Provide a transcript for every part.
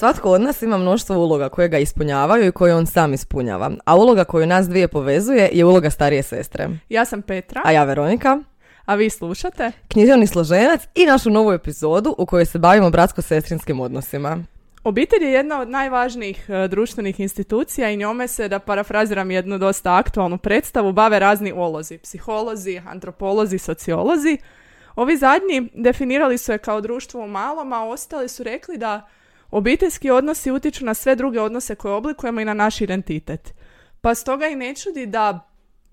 Svatko od nas ima mnoštvo uloga koje ga ispunjavaju i koje on sam ispunjava. A uloga koju nas dvije povezuje je uloga starije sestre. Ja sam Petra, A ja Veronika, a vi slušate? književni složenac i našu novu epizodu u kojoj se bavimo bratsko-sestrinskim odnosima. Obitelj je jedna od najvažnijih e, društvenih institucija i njome se, da parafraziram jednu dosta aktualnu predstavu, bave razni olozi. Psiholozi, antropolozi, sociolozi. Ovi zadnji definirali su je kao društvo u malom, a ostali su rekli da obiteljski odnosi utiču na sve druge odnose koje oblikujemo i na naš identitet. Pa stoga i ne čudi da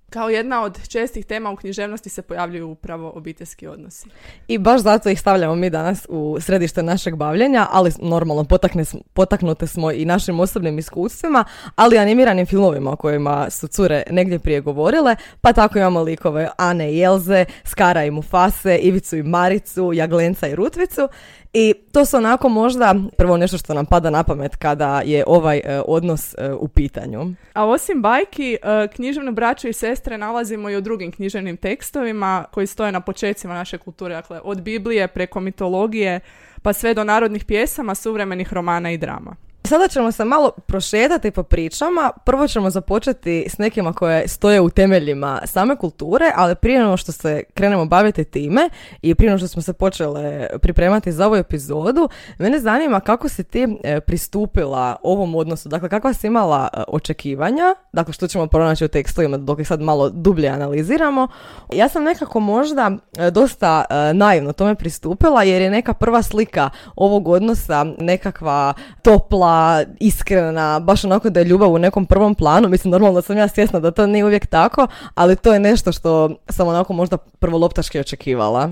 kao jedna od čestih tema u književnosti se pojavljuju upravo obiteljski odnosi. I baš zato ih stavljamo mi danas u središte našeg bavljenja, ali normalno potakne, potaknute smo i našim osobnim iskustvima, ali animiranim filmovima o kojima su cure negdje prije govorile, pa tako imamo likove Ane i Elze, Skara i Mufase, Ivicu i Maricu, Jaglenca i Rutvicu i to su onako možda prvo nešto što nam pada na pamet kada je ovaj e, odnos e, u pitanju. A osim bajki, e, književnu braću i sestre nalazimo i u drugim književnim tekstovima koji stoje na počecima naše kulture, dakle od Biblije preko mitologije pa sve do narodnih pjesama, suvremenih romana i drama. Sada ćemo se malo prošetati po pričama. Prvo ćemo započeti s nekima koje stoje u temeljima same kulture, ali prije nego što se krenemo baviti time i prije nego što smo se počele pripremati za ovu epizodu, mene zanima kako si ti e, pristupila ovom odnosu. Dakle, kakva si imala e, očekivanja, dakle što ćemo pronaći u tekstovima dok ih sad malo dublje analiziramo. Ja sam nekako možda e, dosta naivno tome pristupila jer je neka prva slika ovog odnosa nekakva topla, iskrena, baš onako da je ljubav u nekom prvom planu. Mislim, normalno sam ja svjesna da to nije uvijek tako, ali to je nešto što sam onako možda prvoloptaški očekivala.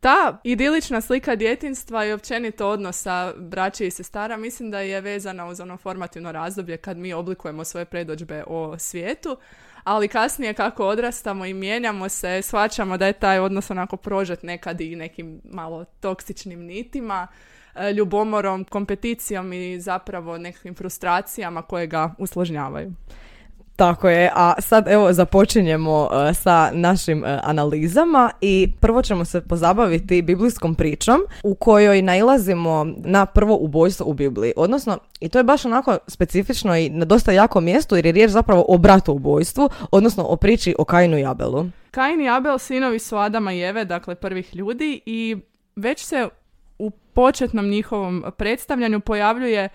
Ta idilična slika djetinstva i općenito odnosa braće i sestara mislim da je vezana uz ono formativno razdoblje kad mi oblikujemo svoje predođbe o svijetu, ali kasnije kako odrastamo i mijenjamo se, shvaćamo da je taj odnos onako prožet nekad i nekim malo toksičnim nitima, ljubomorom, kompeticijom i zapravo nekakvim frustracijama koje ga usložnjavaju. Tako je, a sad evo započinjemo e, sa našim e, analizama i prvo ćemo se pozabaviti biblijskom pričom u kojoj nailazimo na prvo ubojstvo u Bibliji. Odnosno, i to je baš onako specifično i na dosta jako mjestu jer je riječ zapravo o bratu ubojstvu, odnosno o priči o Kainu i Abelu. Kain i Abel sinovi su Adama i Eve, dakle prvih ljudi i već se početnom njihovom predstavljanju pojavljuje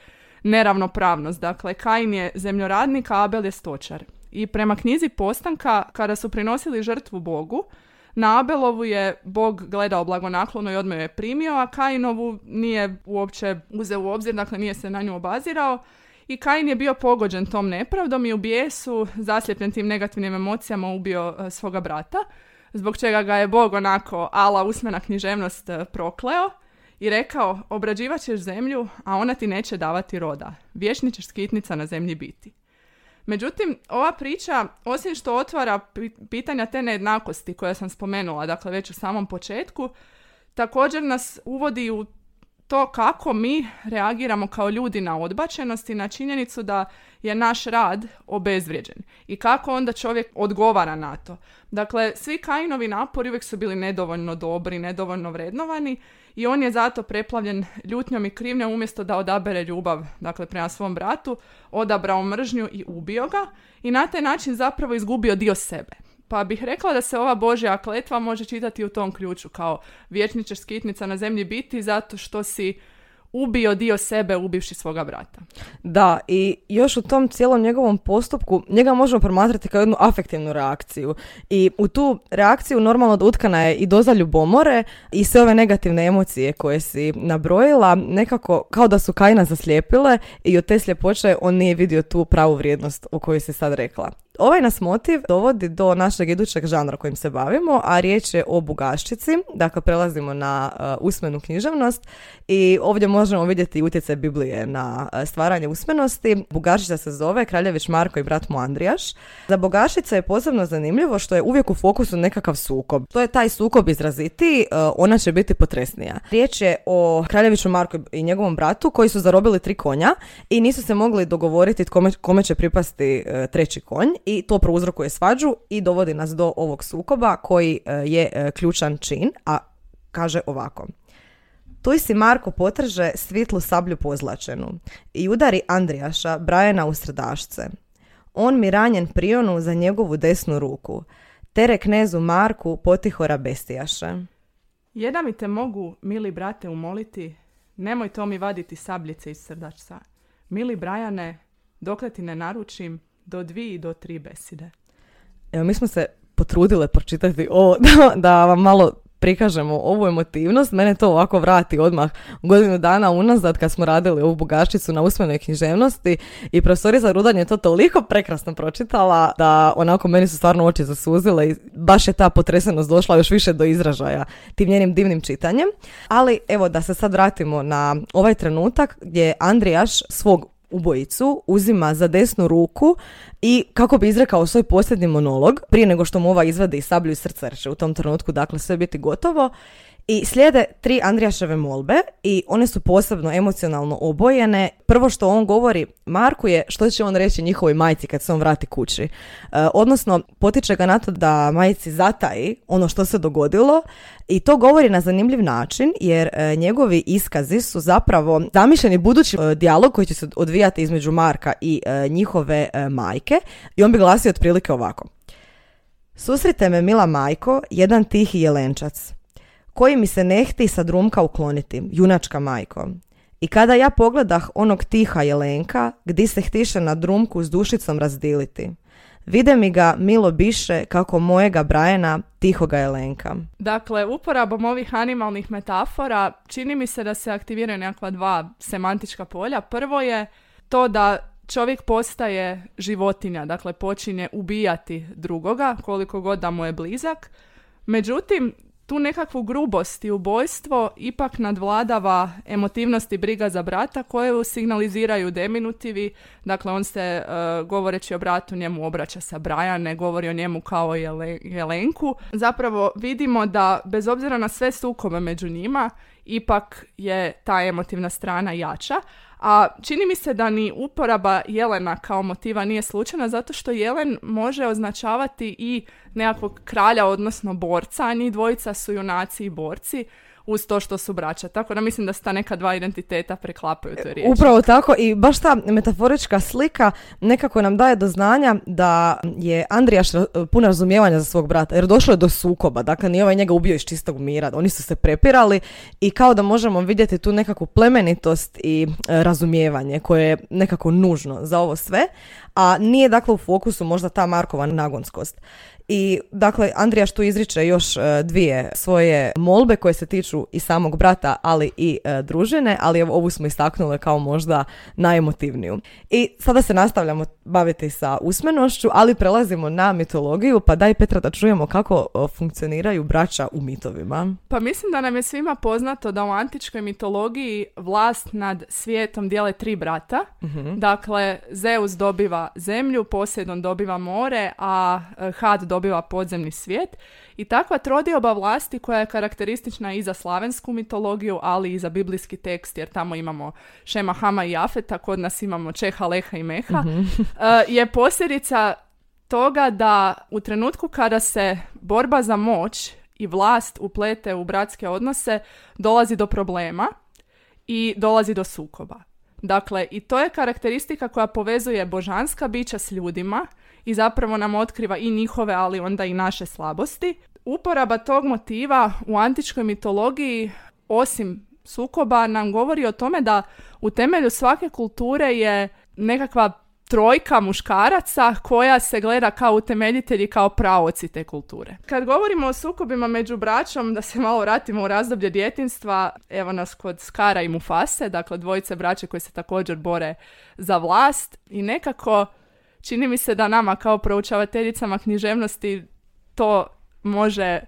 neravnopravnost. Dakle, Kain je zemljoradnik, a Abel je stočar. I prema knjizi Postanka, kada su prinosili žrtvu Bogu, na Abelovu je Bog gledao blagonaklono i odmah je primio, a Kainovu nije uopće uzeo u obzir, dakle nije se na nju obazirao. I Kain je bio pogođen tom nepravdom i u bijesu, zasljepljen tim negativnim emocijama, ubio e, svoga brata, zbog čega ga je Bog onako ala usmena književnost e, prokleo i rekao, obrađivat ćeš zemlju, a ona ti neće davati roda. Vječni ćeš skitnica na zemlji biti. Međutim, ova priča, osim što otvara pi- pitanja te nejednakosti koje sam spomenula, dakle već u samom početku, također nas uvodi u to kako mi reagiramo kao ljudi na odbačenost i na činjenicu da je naš rad obezvrijeđen i kako onda čovjek odgovara na to. Dakle, svi Kainovi napori uvijek su bili nedovoljno dobri, nedovoljno vrednovani i on je zato preplavljen ljutnjom i krivnjom umjesto da odabere ljubav dakle, prema svom bratu, odabrao mržnju i ubio ga i na taj način zapravo izgubio dio sebe. Pa bih rekla da se ova Božja kletva može čitati u tom ključu kao vječni ćeš skitnica na zemlji biti zato što si ubio dio sebe ubivši svoga brata. Da, i još u tom cijelom njegovom postupku njega možemo promatrati kao jednu afektivnu reakciju. I u tu reakciju normalno utkana je i doza ljubomore i sve ove negativne emocije koje si nabrojila, nekako kao da su Kaina zaslijepile i od te sljepoće on nije vidio tu pravu vrijednost o kojoj si sad rekla. Ovaj nas motiv dovodi do našeg idućeg žanra kojim se bavimo, a riječ je o bugaščici. Dakle, prelazimo na uh, usmenu književnost i ovdje možemo vidjeti utjecaj Biblije na uh, stvaranje usmenosti. Bugaščica se zove Kraljević Marko i brat mu Andrijaš. Za bugašice je posebno zanimljivo što je uvijek u fokusu nekakav sukob. To je taj sukob izrazitiji, uh, ona će biti potresnija. Riječ je o Kraljeviću Marku i njegovom bratu koji su zarobili tri konja i nisu se mogli dogovoriti kome, kome će pripasti treći konj i to prouzrokuje svađu i dovodi nas do ovog sukoba koji e, je e, ključan čin, a kaže ovako. Tu si Marko potrže svitlu sablju pozlačenu i udari Andrijaša, Brajana u srdašce. On mi ranjen prionu za njegovu desnu ruku. Tere knezu Marku potihora bestijaše. Jedna mi te mogu, mili brate, umoliti, nemoj to mi vaditi sabljice iz srdačca. Mili Brajane, dokle ti ne naručim, do dvi i do tri beside. Evo, mi smo se potrudile pročitati ovo da, da vam malo prikažemo ovu emotivnost. Mene to ovako vrati odmah godinu dana unazad kad smo radili ovu bugačicu na usmenoj književnosti i profesorica Rudan je to toliko prekrasno pročitala da onako meni su stvarno oči zasuzile i baš je ta potresenost došla još više do izražaja tim njenim divnim čitanjem. Ali evo da se sad vratimo na ovaj trenutak gdje Andrijaš svog ubojicu uzima za desnu ruku i kako bi izrekao svoj posljednji monolog prije nego što mu ova izvadi sablju iz srca jer će u tom trenutku dakle sve biti gotovo i slijede tri Andrijaševe molbe i one su posebno emocionalno obojene. Prvo što on govori Marku je što će on reći njihovoj majci kad se on vrati kući. E, odnosno, potiče ga na to da majci zataji ono što se dogodilo i to govori na zanimljiv način jer e, njegovi iskazi su zapravo zamišljeni budući e, dijalog koji će se odvijati između Marka i njihove majke i on bi glasio otprilike ovako. Susrite me, mila majko, jedan tihi jelenčac koji mi se ne hti sa drumka ukloniti, junačka majko. I kada ja pogledah onog tiha jelenka, gdje se htiše na drumku s dušicom razdiliti, vide mi ga milo biše kako mojega Brajena tihoga jelenka. Dakle, uporabom ovih animalnih metafora čini mi se da se aktiviraju nekakva dva semantička polja. Prvo je to da čovjek postaje životinja, dakle počinje ubijati drugoga koliko god da mu je blizak. Međutim, tu nekakvu grubost i ubojstvo ipak nadvladava emotivnost i briga za brata koje signaliziraju deminutivi. Dakle, on se, e, govoreći o bratu, njemu obraća sa Braja, ne govori o njemu kao Jelenku. Zapravo vidimo da, bez obzira na sve sukobe među njima, ipak je ta emotivna strana jača. A čini mi se da ni uporaba jelena kao motiva nije slučajna zato što jelen može označavati i nekakvog kralja, odnosno borca, a njih dvojica su junaci i borci uz to što su braća. Tako da mislim da se ta neka dva identiteta preklapaju toj riječi. Upravo tako i baš ta metaforička slika nekako nam daje do znanja da je Andrijaš puno razumijevanja za svog brata jer došlo je do sukoba. Dakle, nije ovaj njega ubio iz čistog mira. Oni su se prepirali i kao da možemo vidjeti tu nekakvu plemenitost i e, razumijevanje koje je nekako nužno za ovo sve, a nije dakle u fokusu možda ta Markova nagonskost. I dakle, Andrija tu izriče još e, dvije svoje molbe koje se tiču i samog brata, ali i e, družine, ali evo ovu smo istaknule kao možda najemotivniju. I sada se nastavljamo baviti sa usmenošću, ali prelazimo na mitologiju, pa daj Petra da čujemo kako e, funkcioniraju braća u mitovima. Pa mislim da nam je svima poznato da u antičkoj mitologiji vlast nad svijetom dijele tri brata. uh Dakle, Zeus dobiva zemlju, Poseidon dobiva more, a Had dobiva dobiva podzemni svijet i takva trodioba vlasti koja je karakteristična i za slavensku mitologiju, ali i za biblijski tekst, jer tamo imamo Šema, Hama i Afeta, kod nas imamo Čeha, Leha i Meha, mhm. eh, je posljedica toga da u trenutku kada se borba za moć i vlast uplete u bratske odnose, dolazi do problema i dolazi do sukoba. Dakle, i to je karakteristika koja povezuje božanska bića s ljudima i zapravo nam otkriva i njihove, ali onda i naše slabosti. Uporaba tog motiva u antičkoj mitologiji, osim sukoba, nam govori o tome da u temelju svake kulture je nekakva trojka muškaraca koja se gleda kao utemeljitelji, kao pravoci te kulture. Kad govorimo o sukobima među braćom, da se malo vratimo u razdoblje djetinstva, evo nas kod Skara i Mufase, dakle dvojice braće koji se također bore za vlast i nekako čini mi se da nama kao proučavateljicama književnosti to može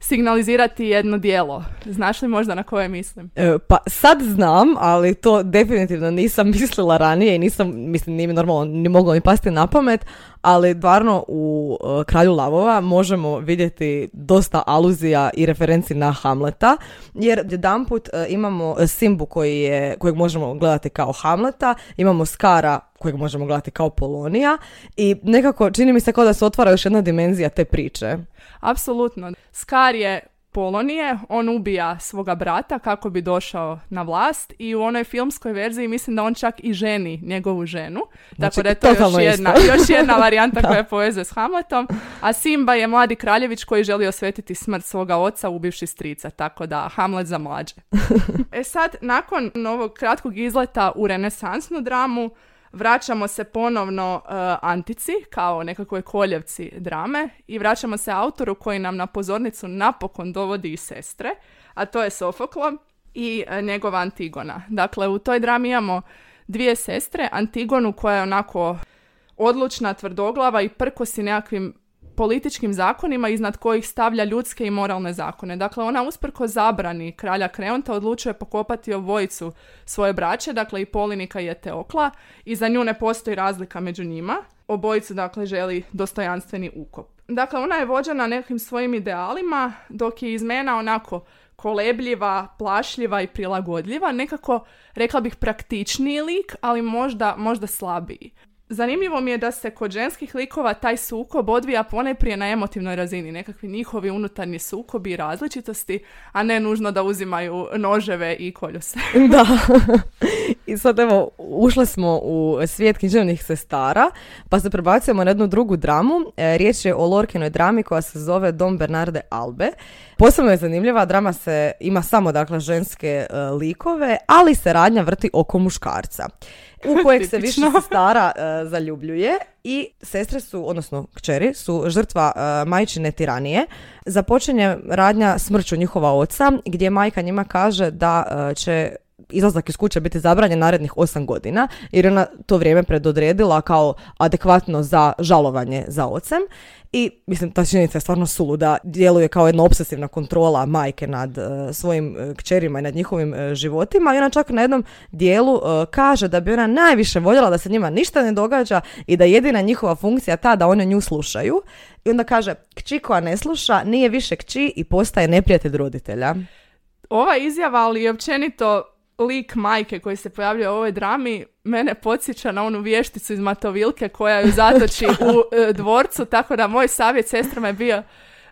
signalizirati jedno dijelo. Znaš li možda na koje mislim? E, pa sad znam, ali to definitivno nisam mislila ranije i nisam, mislim, nije mi normalno, ni moglo mi pasti na pamet, ali stvarno u uh, Kralju lavova možemo vidjeti dosta aluzija i referenci na Hamleta, jer jedanput uh, imamo Simbu koji je, kojeg možemo gledati kao Hamleta, imamo Skara kojeg možemo gledati kao Polonija i nekako čini mi se kao da se otvara još jedna dimenzija te priče. Apsolutno. Skar je Polonije, on ubija svoga brata kako bi došao na vlast i u onoj filmskoj verziji mislim da on čak i ženi njegovu ženu. Znači, Tako da je to još jedna, još jedna varijanta koja je povezuje s Hamletom. A Simba je mladi kraljević koji želi osvetiti smrt svoga oca ubivši strica. Tako da Hamlet za mlađe. e sad, nakon ovog kratkog izleta u renesansnu dramu, vraćamo se ponovno uh, Antici kao nekakvoj koljevci drame i vraćamo se autoru koji nam na pozornicu napokon dovodi i sestre, a to je Sofoklo i uh, njegova Antigona. Dakle, u toj drami imamo dvije sestre, Antigonu koja je onako odlučna, tvrdoglava i prkosi nekakvim političkim zakonima iznad kojih stavlja ljudske i moralne zakone. Dakle, ona usprko zabrani kralja Kreonta odlučuje pokopati obojicu svoje braće, dakle i Polinika i Eteokla, i za nju ne postoji razlika među njima. Obojicu, dakle, želi dostojanstveni ukop. Dakle, ona je vođena nekim svojim idealima, dok je izmena onako kolebljiva, plašljiva i prilagodljiva, nekako, rekla bih, praktičniji lik, ali možda, možda slabiji. Zanimljivo mi je da se kod ženskih likova taj sukob odvija ponajprije na emotivnoj razini, nekakvi njihovi unutarnji sukobi i različitosti, a ne nužno da uzimaju noževe i kolju se. da. I sad evo, ušli smo u svijet književnih sestara, pa se prebacujemo na jednu drugu dramu. E, riječ je o Lorkinoj drami koja se zove Dom Bernarde Albe. Posebno je zanimljiva, drama se ima samo dakle ženske e, likove, ali se radnja vrti oko muškarca u kojeg se više sestara e, zaljubljuje i sestre su, odnosno kćeri, su žrtva e, majčine tiranije. Započinje radnja smrću njihova oca, gdje majka njima kaže da e, će izlazak iz kuće biti zabranjen narednih osam godina, jer je ona to vrijeme predodredila kao adekvatno za žalovanje za ocem. I, mislim, ta činjenica je stvarno suluda, djeluje kao jedna obsesivna kontrola majke nad e, svojim e, kćerima i nad njihovim e, životima i ona čak na jednom dijelu kaže da bi ona najviše voljela da se njima ništa ne događa i da je jedina njihova funkcija ta da one nju slušaju. I onda kaže, kći koja ne sluša nije više kći i postaje neprijatelj roditelja. Ova izjava, ali i općenito lik majke koji se pojavljuje u ovoj drami, mene podsjeća na onu vješticu iz Matovilke koja ju zatoči u e, dvorcu, tako da moj savjet sestrama je bio,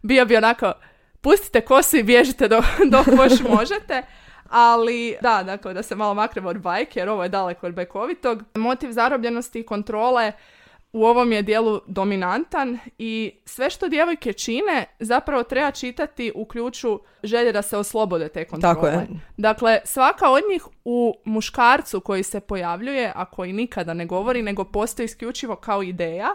bio bi onako, pustite kosu i bježite dok, dok još možete. Ali da, dakle, da se malo maknemo od bajke, jer ovo je daleko od bajkovitog. Motiv zarobljenosti i kontrole u ovom je dijelu dominantan i sve što djevojke čine zapravo treba čitati u ključu želje da se oslobode te kontrole. Tako je. Dakle, svaka od njih u muškarcu koji se pojavljuje, a koji nikada ne govori, nego postoji isključivo kao ideja,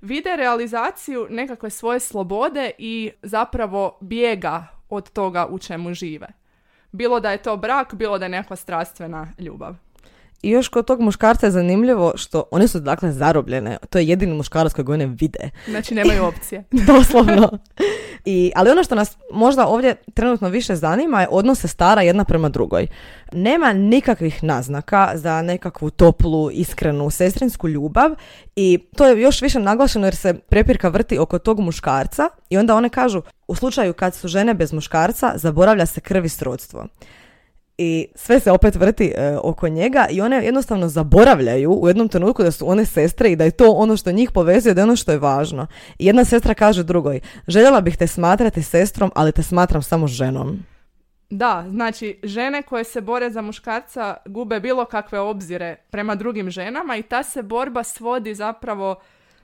vide realizaciju nekakve svoje slobode i zapravo bijega od toga u čemu žive. Bilo da je to brak, bilo da je nekakva strastvena ljubav. I još kod tog muškarca je zanimljivo što one su dakle zarobljene. To je jedini muškarac kojeg one vide. Znači, nemaju opcije. Doslovno. I, ali ono što nas možda ovdje trenutno više zanima je odnose stara jedna prema drugoj. Nema nikakvih naznaka za nekakvu toplu, iskrenu, sestrinsku ljubav i to je još više naglašeno jer se prepirka vrti oko tog muškarca i onda one kažu u slučaju kad su žene bez muškarca zaboravlja se krvi srodstvo. I sve se opet vrti e, oko njega i one jednostavno zaboravljaju u jednom trenutku da su one sestre i da je to ono što njih povezuje, da je ono što je važno. I jedna sestra kaže drugoj, željela bih te smatrati sestrom, ali te smatram samo ženom. Da, znači žene koje se bore za muškarca gube bilo kakve obzire prema drugim ženama i ta se borba svodi zapravo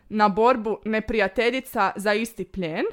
na borbu neprijateljica za isti plijen.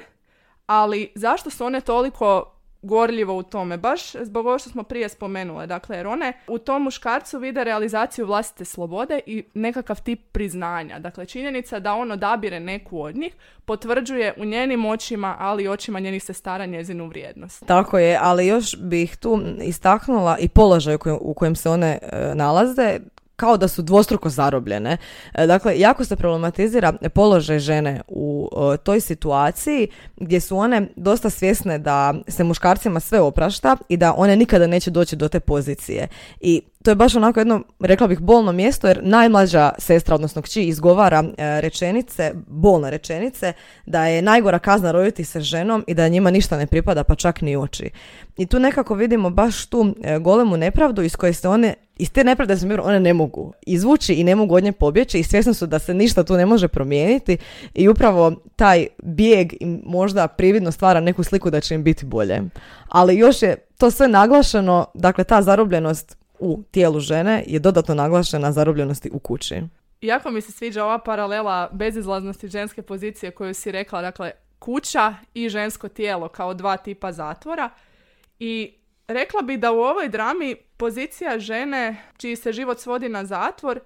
Ali zašto su one toliko gorljivo u tome? Baš zbog ovo što smo prije spomenule. Dakle, jer one u tom muškarcu vide realizaciju vlastite slobode i nekakav tip priznanja. Dakle, činjenica da on odabire neku od njih potvrđuje u njenim očima, ali i očima njenih sestara njezinu vrijednost. Tako je, ali još bih tu istaknula i položaj u kojem, se one e, nalaze, kao da su dvostruko zarobljene. E, Dakle, jako se problematizira položaj žene u e, toj situaciji gdje su one dosta svjesne da se muškarcima sve oprašta i da one nikada neće doći do te pozicije. I to je baš onako jedno, rekla bih, bolno mjesto jer najmlađa sestra, odnosno kći, izgovara e, rečenice, bolne rečenice, da je najgora kazna roditi se ženom i da njima ništa ne pripada, pa čak ni oči. I tu nekako vidimo baš tu e, golemu nepravdu iz koje se one iz te nepravde se one ne mogu izvući i ne mogu od nje pobjeći i svjesni su da se ništa tu ne može promijeniti i upravo taj bijeg im možda prividno stvara neku sliku da će im biti bolje. Ali još je to sve naglašeno, dakle ta zarobljenost u tijelu žene je dodatno naglašena zarobljenosti u kući. Jako mi se sviđa ova paralela bezizlaznosti ženske pozicije koju si rekla, dakle kuća i žensko tijelo kao dva tipa zatvora i rekla bi da u ovoj drami pozicija žene čiji se život svodi na zatvor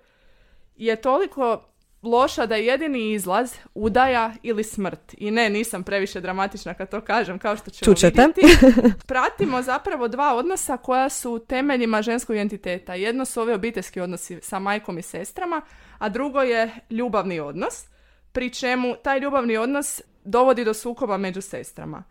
je toliko loša da je jedini izlaz udaja ili smrt. I ne, nisam previše dramatična kad to kažem, kao što ćemo Čučete. vidjeti. Pratimo zapravo dva odnosa koja su temeljima ženskog identiteta. Jedno su ove obiteljski odnosi sa majkom i sestrama, a drugo je ljubavni odnos, pri čemu taj ljubavni odnos dovodi do sukoba među sestrama.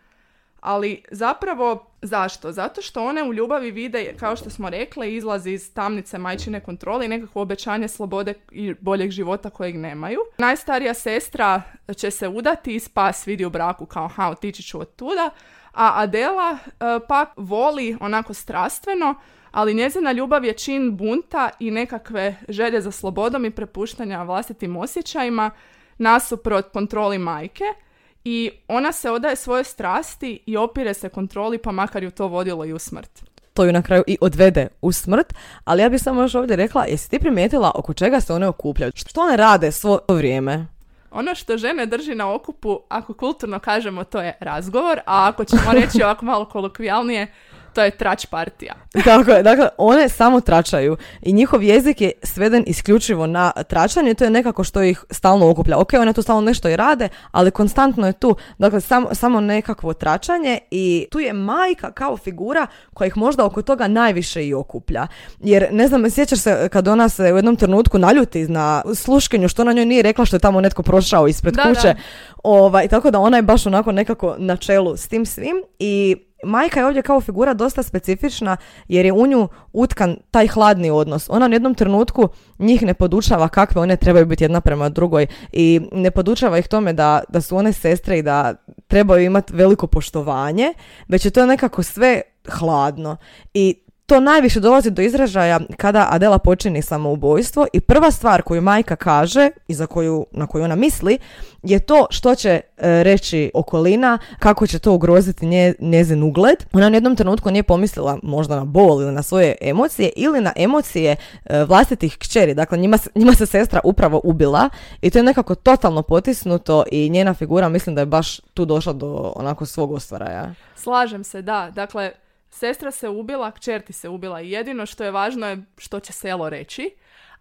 Ali zapravo zašto? Zato što one u ljubavi vide, kao što smo rekle, izlazi iz tamnice majčine kontrole i nekakvo obećanje slobode i boljeg života kojeg nemaju. Najstarija sestra će se udati i spas vidi u braku kao ha, otići ću od tuda, a Adela e, pak voli onako strastveno, ali njezina ljubav je čin bunta i nekakve želje za slobodom i prepuštanja vlastitim osjećajima nasuprot kontroli majke – i ona se odaje svoje strasti i opire se kontroli pa makar ju to vodilo i u smrt. To ju na kraju i odvede u smrt, ali ja bih samo još ovdje rekla, jesi ti primijetila oko čega se one okupljaju? Što one rade svo vrijeme? Ono što žene drži na okupu, ako kulturno kažemo, to je razgovor, a ako ćemo reći ovako malo kolokvijalnije, to je trač partija. Tako je, dakle, one samo tračaju i njihov jezik je sveden isključivo na tračanje, to je nekako što ih stalno okuplja. Ok, one tu stalno nešto i rade, ali konstantno je tu, dakle, samo, samo nekakvo tračanje i tu je majka kao figura koja ih možda oko toga najviše i okuplja. Jer, ne znam, sjećaš se kad ona se u jednom trenutku naljuti na sluškenju što na njoj nije rekla što je tamo netko prošao ispred kuće. Ovaj, tako da ona je baš onako nekako na čelu s tim svim i majka je ovdje kao figura dosta specifična jer je u nju utkan taj hladni odnos. Ona u jednom trenutku njih ne podučava kakve one trebaju biti jedna prema drugoj i ne podučava ih tome da, da su one sestre i da trebaju imati veliko poštovanje, već je to nekako sve hladno. I to najviše dolazi do izražaja kada Adela počini samoubojstvo i prva stvar koju majka kaže i za koju, na koju ona misli je to što će e, reći okolina, kako će to ugroziti nje, njezin ugled. Ona u jednom trenutku nije pomislila možda na bol ili na svoje emocije ili na emocije e, vlastitih kćeri. Dakle, njima, njima se sestra upravo ubila i to je nekako totalno potisnuto i njena figura mislim da je baš tu došla do onako svog ostvaraja. Slažem se, da. Dakle, Sestra se ubila, kćer ti se ubila i jedino što je važno je što će selo reći.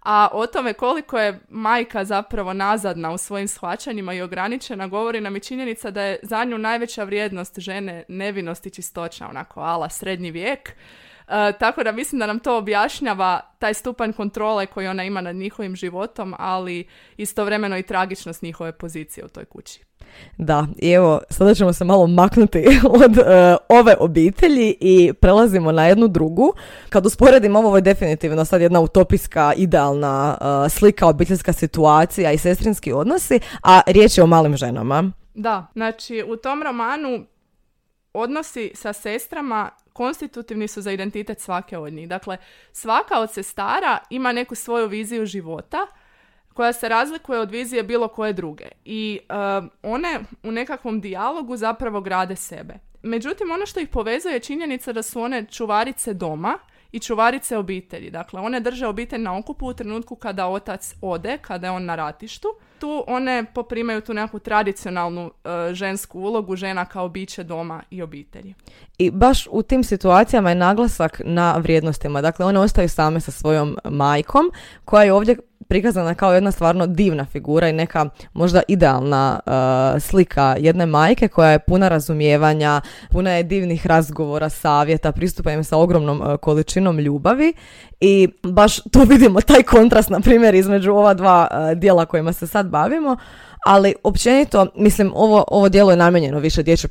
A o tome koliko je majka zapravo nazadna u svojim shvaćanjima i ograničena govori nam i činjenica da je za nju najveća vrijednost žene nevinost i čistoća, onako ala srednji vijek. E, tako da mislim da nam to objašnjava taj stupanj kontrole koji ona ima nad njihovim životom, ali istovremeno i tragičnost njihove pozicije u toj kući. Da, i evo, sada ćemo se malo maknuti od e, ove obitelji i prelazimo na jednu drugu. Kad usporedimo ovo, ovo je definitivno sad jedna utopijska, idealna uh, slika, obiteljska situacija i sestrinski odnosi, a riječ je o malim ženama. Da, znači u tom romanu odnosi sa sestrama konstitutivni su za identitet svake od njih. Dakle, svaka od sestara ima neku svoju viziju života koja se razlikuje od vizije bilo koje druge. I um, one u nekakvom dijalogu zapravo grade sebe. Međutim, ono što ih povezuje je činjenica da su one čuvarice doma i čuvarice obitelji. Dakle, one drže obitelj na okupu u trenutku kada otac ode, kada je on na ratištu. Tu one poprimaju tu nekakvu tradicionalnu e, žensku ulogu žena kao biće doma i obitelji. I baš u tim situacijama je naglasak na vrijednostima. Dakle, one ostaju same sa svojom majkom koja je ovdje prikazana kao jedna stvarno divna figura i neka možda idealna uh, slika jedne majke koja je puna razumijevanja, puna je divnih razgovora, savjeta, pristupa im sa ogromnom uh, količinom ljubavi i baš tu vidimo taj kontrast na primjer između ova dva uh, dijela kojima se sad bavimo ali općenito, mislim, ovo, ovo dijelo je namijenjeno više dječjoj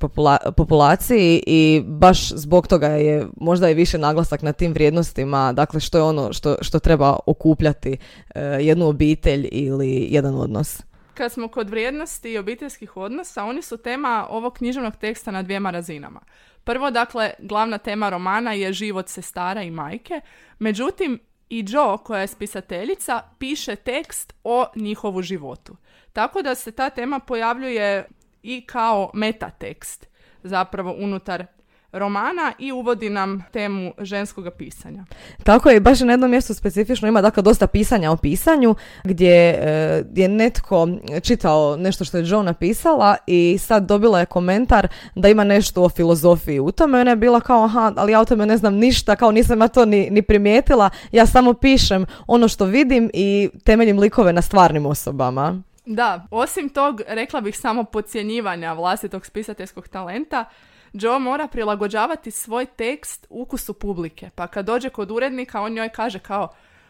populaciji i baš zbog toga je možda i više naglasak na tim vrijednostima, dakle što je ono što, što treba okupljati e, jednu obitelj ili jedan odnos. Kad smo kod vrijednosti i obiteljskih odnosa, oni su tema ovog književnog teksta na dvijema razinama. Prvo, dakle, glavna tema romana je život sestara i majke, međutim, i Jo, koja je spisateljica, piše tekst o njihovu životu. Tako da se ta tema pojavljuje i kao metatekst zapravo unutar romana i uvodi nam temu ženskog pisanja. Tako je, baš na jednom mjestu specifično ima dakle dosta pisanja o pisanju gdje e, je netko čitao nešto što je Joe napisala i sad dobila je komentar da ima nešto o filozofiji u tome. Ona je bila kao, aha, ali ja o tome ne znam ništa, kao nisam ja to ni, ni primijetila, ja samo pišem ono što vidim i temeljim likove na stvarnim osobama. Da, osim tog, rekla bih samo podcjenjivanja vlastitog spisateljskog talenta, Joe mora prilagođavati svoj tekst ukusu publike. Pa kad dođe kod urednika, on njoj kaže kao,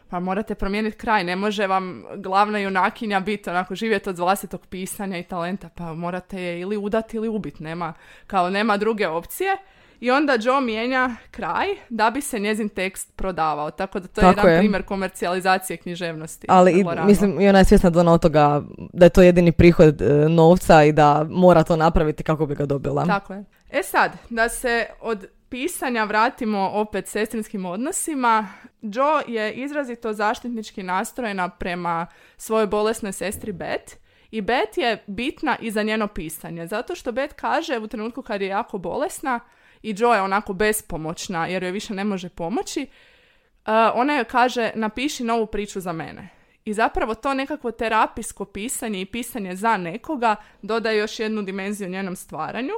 pa morate promijeniti kraj, ne može vam glavna junakinja biti onako živjeti od vlastitog pisanja i talenta, pa morate je ili udati ili ubiti, nema, kao nema druge opcije. I onda Joe mijenja kraj da bi se njezin tekst prodavao. Tako da to je jedan primjer komercijalizacije književnosti. Ali i, mislim, i ona je svjesna da od toga da je to jedini prihod e, novca i da mora to napraviti kako bi ga dobila. Tako je. E sad, da se od pisanja vratimo opet sestrinskim odnosima. Joe je izrazito zaštitnički nastrojena prema svojoj bolesnoj sestri Beth i Beth je bitna i za njeno pisanje, zato što Beth kaže u trenutku kad je jako bolesna i Joe je onako bespomoćna jer joj više ne može pomoći, uh, ona joj kaže napiši novu priču za mene. I zapravo to nekakvo terapijsko pisanje i pisanje za nekoga dodaje još jednu dimenziju njenom stvaranju.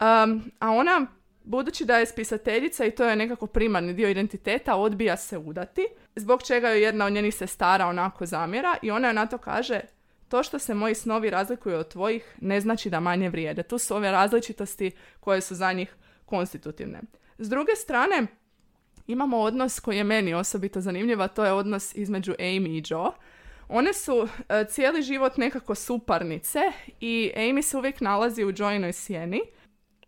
Um, a ona, budući da je spisateljica i to je nekako primarni dio identiteta, odbija se udati, zbog čega joj jedna od njenih sestara onako zamjera i ona joj na to kaže to što se moji snovi razlikuju od tvojih ne znači da manje vrijede. Tu su ove različitosti koje su za njih konstitutivne. S druge strane, imamo odnos koji je meni osobito zanimljiv, a to je odnos između Amy i Joe. One su e, cijeli život nekako suparnice i Amy se uvijek nalazi u Joinoj sjeni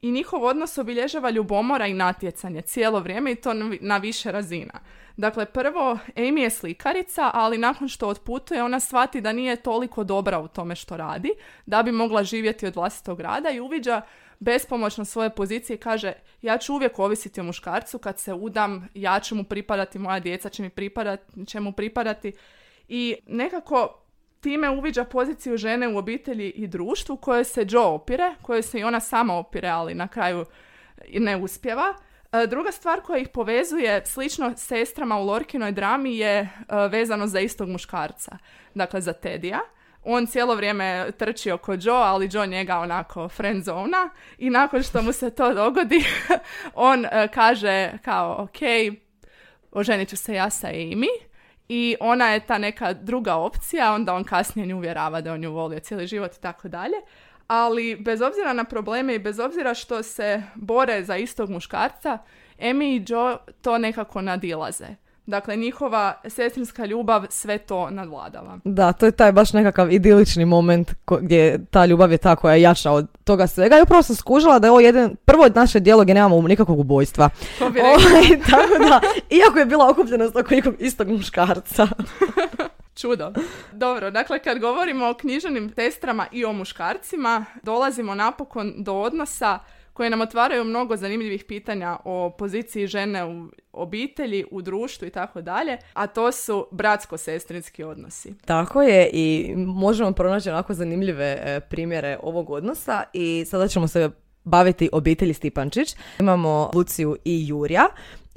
i njihov odnos obilježava ljubomora i natjecanje cijelo vrijeme i to na više razina. Dakle, prvo, Amy je slikarica, ali nakon što otputuje, ona shvati da nije toliko dobra u tome što radi, da bi mogla živjeti od vlastitog rada i uviđa bespomoćno svoje pozicije i kaže ja ću uvijek ovisiti o muškarcu, kad se udam, ja ću mu pripadati, moja djeca će mi pripadati, će mu pripadati i nekako time uviđa poziciju žene u obitelji i društvu koje se Joe opire, koje se i ona sama opire, ali na kraju ne uspjeva. E, druga stvar koja ih povezuje, slično sestrama u Lorkinoj drami, je e, vezano za istog muškarca, dakle za Tedija. On cijelo vrijeme trči oko Joe, ali Joe njega onako friendzona i nakon što mu se to dogodi, on e, kaže kao, ok, oženit ću se ja sa Amy, i ona je ta neka druga opcija, onda on kasnije nju uvjerava da on nju volio cijeli život i tako dalje. Ali bez obzira na probleme i bez obzira što se bore za istog muškarca, Emi i Joe to nekako nadilaze. Dakle, njihova sestrinska ljubav sve to nadvladava. Da, to je taj baš nekakav idilični moment gdje ta ljubav je ta koja je jača od toga svega. I upravo sam skužila da je ovo jedan, prvo naše dijelo gdje nemamo nikakvog ubojstva. To bi ovaj, tako da, iako je bila okupljenost oko istog muškarca. Čudo. Dobro, dakle kad govorimo o književnim testrama i o muškarcima, dolazimo napokon do odnosa koje nam otvaraju mnogo zanimljivih pitanja o poziciji žene u obitelji, u društvu i tako dalje, a to su bratsko-sestrinski odnosi. Tako je i možemo pronaći onako zanimljive e, primjere ovog odnosa i sada ćemo se baviti obitelji Stipančić. Imamo Luciju i Jurija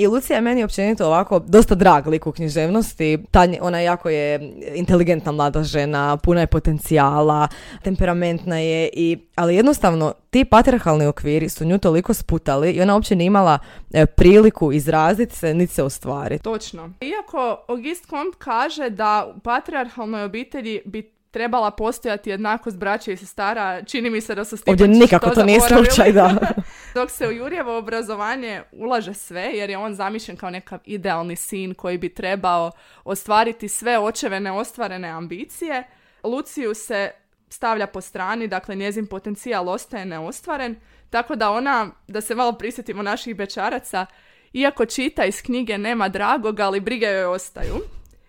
I Lucija je meni općenito ovako dosta drag lik u književnosti. ona jako je inteligentna mlada žena, puna je potencijala, temperamentna je, i, ali jednostavno ti patriarhalni okviri su nju toliko sputali i ona uopće nije imala e, priliku izraziti se niti se ostvariti. Točno. Iako Auguste Comte kaže da u patriarhalnoj obitelji bi trebala postojati jednakost braća i sestara, čini mi se da su Ovdje nikako to, nije slučaj, da. Dok se u Jurjevo obrazovanje ulaže sve, jer je on zamišljen kao nekav idealni sin koji bi trebao ostvariti sve očeve neostvarene ambicije, Luciju se stavlja po strani, dakle njezin potencijal ostaje neostvaren, tako da ona, da se malo prisjetimo naših bečaraca, iako čita iz knjige nema dragog, ali brige joj ostaju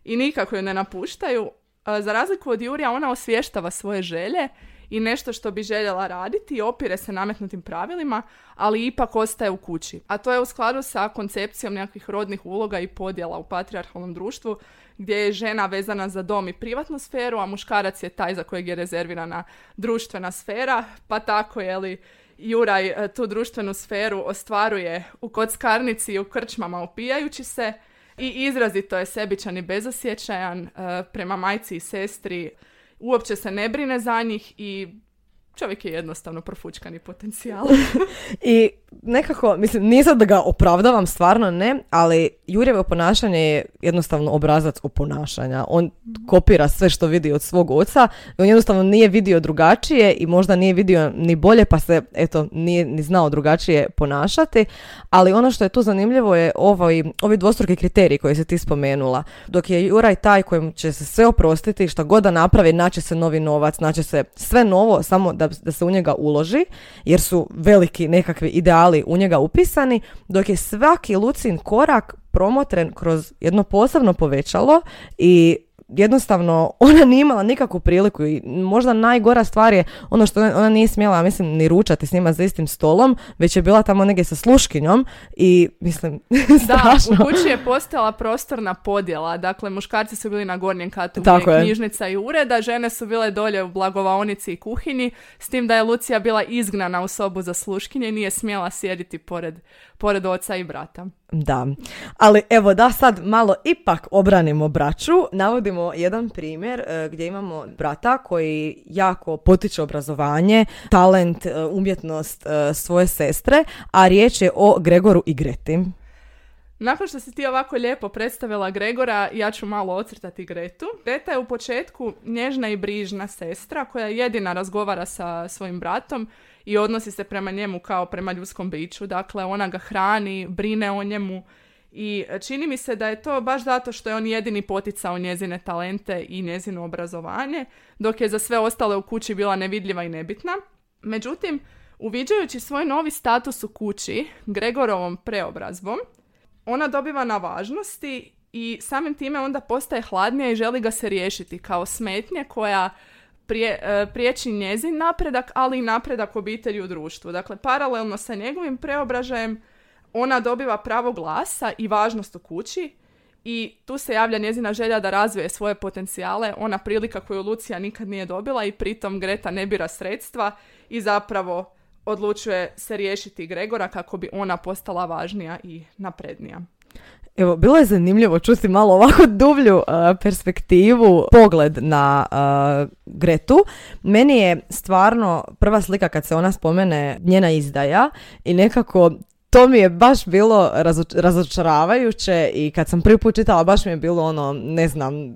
i nikako joj ne napuštaju, za razliku od Jurija, ona osvještava svoje želje i nešto što bi željela raditi i opire se nametnutim pravilima, ali ipak ostaje u kući. A to je u skladu sa koncepcijom nekakvih rodnih uloga i podjela u patriarhalnom društvu, gdje je žena vezana za dom i privatnu sferu, a muškarac je taj za kojeg je rezervirana društvena sfera, pa tako je li Juraj e, tu društvenu sferu ostvaruje u kockarnici i u krčmama opijajući se, i izrazito je sebičan i bezosjećajan uh, prema majci i sestri. Uopće se ne brine za njih i čovjek je jednostavno profučkani potencijal. I nekako, mislim, nije sad da ga opravdavam, stvarno ne, ali Jurjevo ponašanje je jednostavno obrazac ponašanja. On kopira sve što vidi od svog oca i on jednostavno nije vidio drugačije i možda nije vidio ni bolje pa se, eto, nije ni znao drugačije ponašati, ali ono što je tu zanimljivo je ovaj, ovi dvostruki kriteriji koji se ti spomenula. Dok je Juraj taj kojem će se sve oprostiti, šta god da napravi, naće se novi novac, naće se sve novo, samo da, da se u njega uloži, jer su veliki nekakvi ideali u njega upisani, dok je svaki Lucin korak promotren kroz jedno posebno povećalo i jednostavno ona nije imala nikakvu priliku i možda najgora stvar je ono što ona, nije smjela, mislim, ni ručati s njima za istim stolom, već je bila tamo negdje sa sluškinjom i mislim, Da, u kući je postojala prostorna podjela, dakle muškarci su bili na gornjem katu Tako knjižnica i ureda, žene su bile dolje u blagovaonici i kuhinji, s tim da je Lucija bila izgnana u sobu za sluškinje i nije smjela sjediti pored, pored oca i brata. Da, ali evo da sad malo ipak obranimo braću, navodimo jedan primjer e, gdje imamo brata koji jako potiče obrazovanje, talent, e, umjetnost e, svoje sestre, a riječ je o Gregoru i Greti. Nakon što si ti ovako lijepo predstavila Gregora, ja ću malo ocrtati Gretu. Greta je u početku nježna i brižna sestra koja jedina razgovara sa svojim bratom i odnosi se prema njemu kao prema ljudskom biću. Dakle, ona ga hrani, brine o njemu i čini mi se da je to baš zato što je on jedini poticao njezine talente i njezino obrazovanje, dok je za sve ostale u kući bila nevidljiva i nebitna. Međutim, uviđajući svoj novi status u kući, Gregorovom preobrazbom, ona dobiva na važnosti i samim time onda postaje hladnija i želi ga se riješiti kao smetnje koja prije, e, priječi njezin napredak, ali i napredak obitelji u društvu. Dakle, paralelno sa njegovim preobražajem ona dobiva pravo glasa i važnost u kući i tu se javlja njezina želja da razvije svoje potencijale, ona prilika koju Lucija nikad nije dobila i pritom Greta ne bira sredstva i zapravo odlučuje se riješiti Gregora kako bi ona postala važnija i naprednija. Evo, bilo je zanimljivo čuti malo ovako dublju uh, perspektivu, pogled na uh, Gretu. Meni je stvarno prva slika kad se ona spomene njena izdaja i nekako to mi je baš bilo razočaravajuće i kad sam prvi put čitala baš mi je bilo ono, ne znam,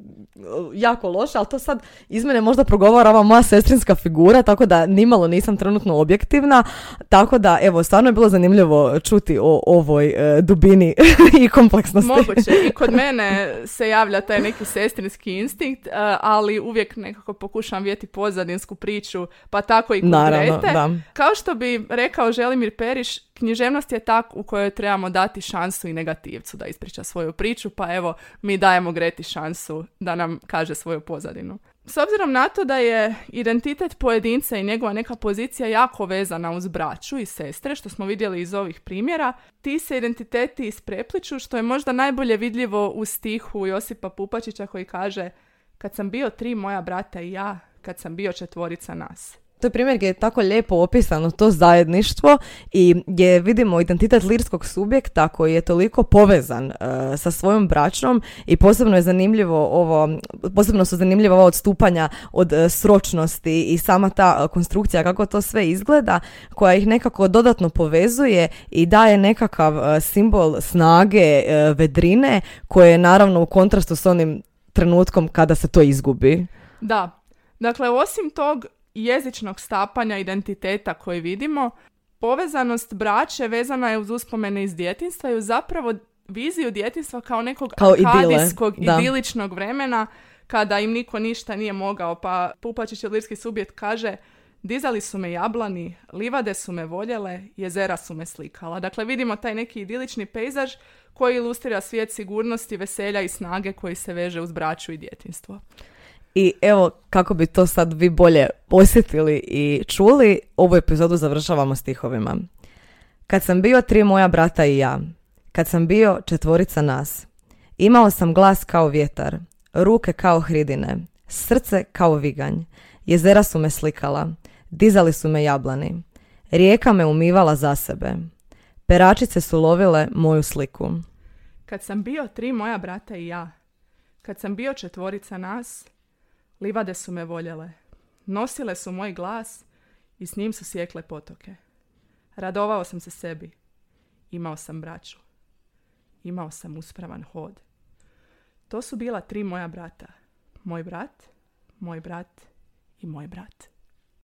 jako loše, ali to sad iz mene možda progovara ova moja sestrinska figura, tako da nimalo nisam trenutno objektivna, tako da evo, stvarno je bilo zanimljivo čuti o ovoj e, dubini i kompleksnosti. Moguće, i kod mene se javlja taj neki sestrinski instinkt, e, ali uvijek nekako pokušam vjeti pozadinsku priču, pa tako i kod Naravno, Da. Kao što bi rekao Želimir Periš, književnost je tak u kojoj trebamo dati šansu i negativcu da ispriča svoju priču, pa evo mi dajemo Greti šansu da nam kaže svoju pozadinu. S obzirom na to da je identitet pojedinca i njegova neka pozicija jako vezana uz braću i sestre, što smo vidjeli iz ovih primjera, ti se identiteti isprepliču, što je možda najbolje vidljivo u stihu Josipa Pupačića koji kaže Kad sam bio tri moja brata i ja, kad sam bio četvorica nas. To je primjer gdje je tako lijepo opisano to zajedništvo i gdje vidimo identitet lirskog subjekta koji je toliko povezan e, sa svojom braćom i posebno je zanimljivo ovo, posebno su zanimljiva ova odstupanja od uh, sročnosti i sama ta konstrukcija kako to sve izgleda koja ih nekako dodatno povezuje i daje nekakav simbol snage, vedrine koje je naravno u kontrastu s onim trenutkom kada se to izgubi. Da, Dakle, osim tog jezičnog stapanja identiteta koji vidimo, povezanost braće vezana je uz uspomene iz djetinstva i uz zapravo viziju djetinstva kao nekog kao akadijskog, idiličnog vremena kada im niko ništa nije mogao. Pa Pupačić lirski subjekt kaže Dizali su me jablani, livade su me voljele, jezera su me slikala. Dakle, vidimo taj neki idilični pejzaž koji ilustrira svijet sigurnosti, veselja i snage koji se veže uz braću i djetinstvo. I evo, kako bi to sad vi bolje posjetili i čuli, ovu epizodu završavamo stihovima. Kad sam bio tri moja brata i ja, kad sam bio četvorica nas, imao sam glas kao vjetar, ruke kao hridine, srce kao viganj, jezera su me slikala, dizali su me jablani, rijeka me umivala za sebe, peračice su lovile moju sliku. Kad sam bio tri moja brata i ja, kad sam bio četvorica nas, Livade su me voljele. Nosile su moj glas i s njim su sjekle potoke. Radovao sam se sebi. Imao sam braću. Imao sam uspravan hod. To su bila tri moja brata. Moj brat, moj brat i moj brat.